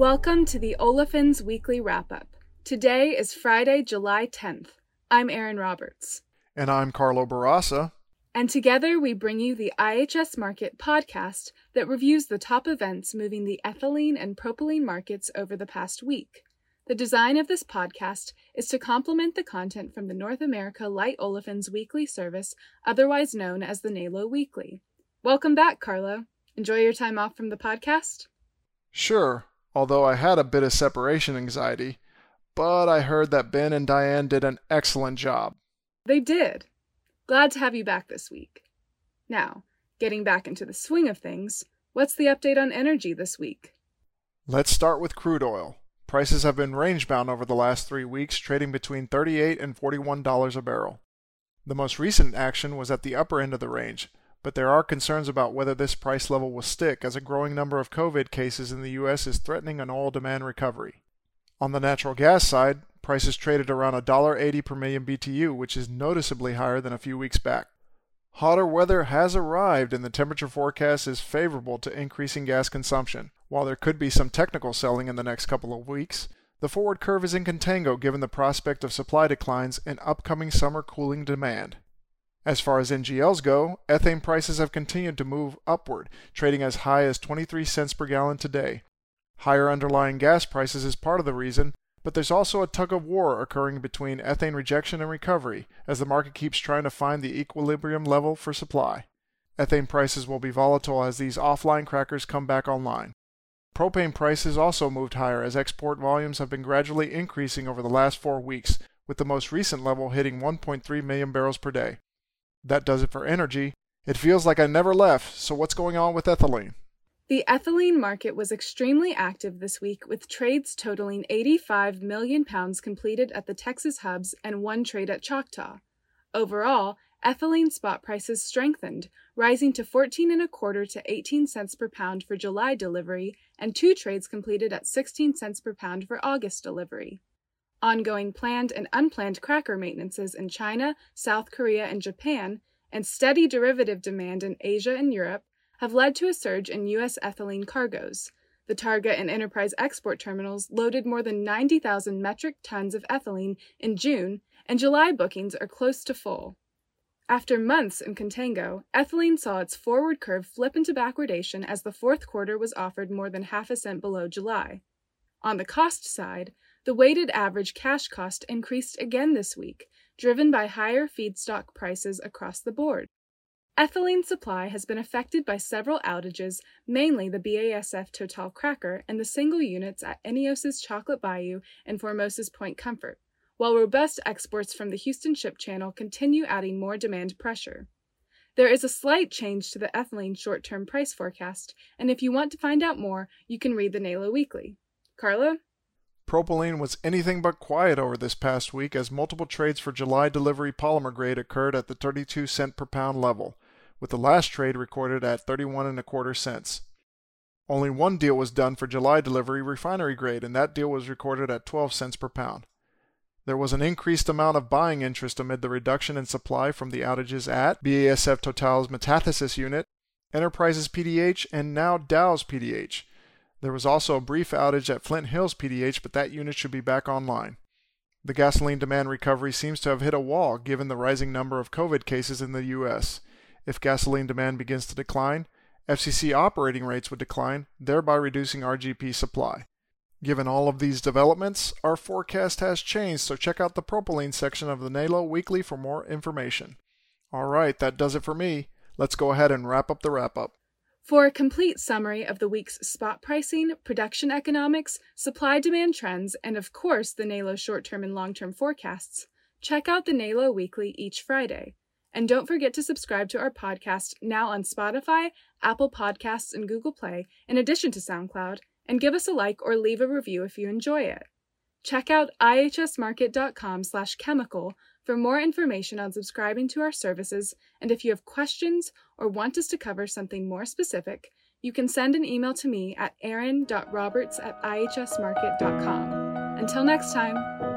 Welcome to the Olefins Weekly Wrap Up. Today is Friday, July 10th. I'm Erin Roberts. And I'm Carlo Barassa. And together we bring you the IHS Markit podcast that reviews the top events moving the ethylene and propylene markets over the past week. The design of this podcast is to complement the content from the North America Light Olefins Weekly service, otherwise known as the NALO Weekly. Welcome back, Carlo. Enjoy your time off from the podcast? Sure, although I had a bit of separation anxiety, but I heard that Ben and Diane did an excellent job. They did. Glad to have you back this week. Now, getting back into the swing of things, what's the update on energy this week? Let's start with crude oil. Prices have been range bound over the last three weeks, trading between 38 and $41 a barrel. The most recent action was at the upper end of the range, but there are concerns about whether this price level will stick as a growing number of COVID cases in the U.S. is threatening an oil demand recovery. On the natural gas side, prices traded around $1.80 per million BTU, which is noticeably higher than a few weeks back. Hotter weather has arrived and the temperature forecast is favorable to increasing gas consumption. While there could be some technical selling in the next couple of weeks, the forward curve is in contango given the prospect of supply declines and upcoming summer cooling demand. As far as NGLs go, ethane prices have continued to move upward, trading as high as 23 cents per gallon today. Higher underlying gas prices is part of the reason, but there's also a tug of war occurring between ethane rejection and recovery as the market keeps trying to find the equilibrium level for supply. Ethane prices will be volatile as these offline crackers come back online. Propane prices also moved higher as export volumes have been gradually increasing over the last four weeks, with the most recent level hitting 1.3 million barrels per day. That does it for energy. It feels like I never left, so what's going on with ethylene? The ethylene market was extremely active this week, with trades totaling 85 million pounds completed at the Texas hubs and one trade at Choctaw. Overall, ethylene spot prices strengthened, rising to 14 and a quarter to 18 cents per pound for July delivery, and two trades completed at 16 cents per pound for August delivery. Ongoing planned and unplanned cracker maintenances in China, South Korea, and Japan, and steady derivative demand in Asia and Europe have led to a surge in U.S. ethylene cargoes. The Targa and Enterprise export terminals loaded more than 90,000 metric tons of ethylene in June, and July bookings are close to full. After months in contango, ethylene saw its forward curve flip into backwardation as the fourth quarter was offered more than half a cent below July. On the cost side, the weighted average cash cost increased again this week, driven by higher feedstock prices across the board. Ethylene supply has been affected by several outages, mainly the BASF Total cracker and the single units at INEOS's Chocolate Bayou and Formosa's Point Comfort, while robust exports from the Houston Ship Channel continue adding more demand pressure. There is a slight change to the ethylene short term price forecast, and if you want to find out more, you can read the NALO Weekly. Carlo? Propylene was anything but quiet over this past week as multiple trades for July delivery polymer grade occurred at the 32 cent per pound level with the last trade recorded at 31 and a quarter cents. Only one deal was done for July delivery refinery grade, and that deal was recorded at 12 cents per pound. There was an increased amount of buying interest amid the reduction in supply from the outages at BASF Total's metathesis unit, Enterprises PDH, and now Dow's PDH. There was also a brief outage at Flint Hills PDH, but that unit should be back online. The gasoline demand recovery seems to have hit a wall given the rising number of COVID cases in the U.S. If gasoline demand begins to decline, FCC operating rates would decline, thereby reducing RGP supply. Given all of these developments, our forecast has changed, so check out the propylene section of the NALO Weekly for more information. All right, that does it for me. Let's go ahead and wrap up the wrap up. For a complete summary of the week's spot pricing, production economics, supply demand trends, and of course the NALO short term and long term forecasts, check out the NALO Weekly each Friday. And don't forget to subscribe to our podcast now on Spotify, Apple Podcasts, and Google Play, in addition to SoundCloud, and give us a like or leave a review if you enjoy it. Check out ihsmarkit.com slash chemical for more information on subscribing to our services, and if you have questions or want us to cover something more specific, you can send an email to me at erin.roberts at ihsmarkit.com. Until next time.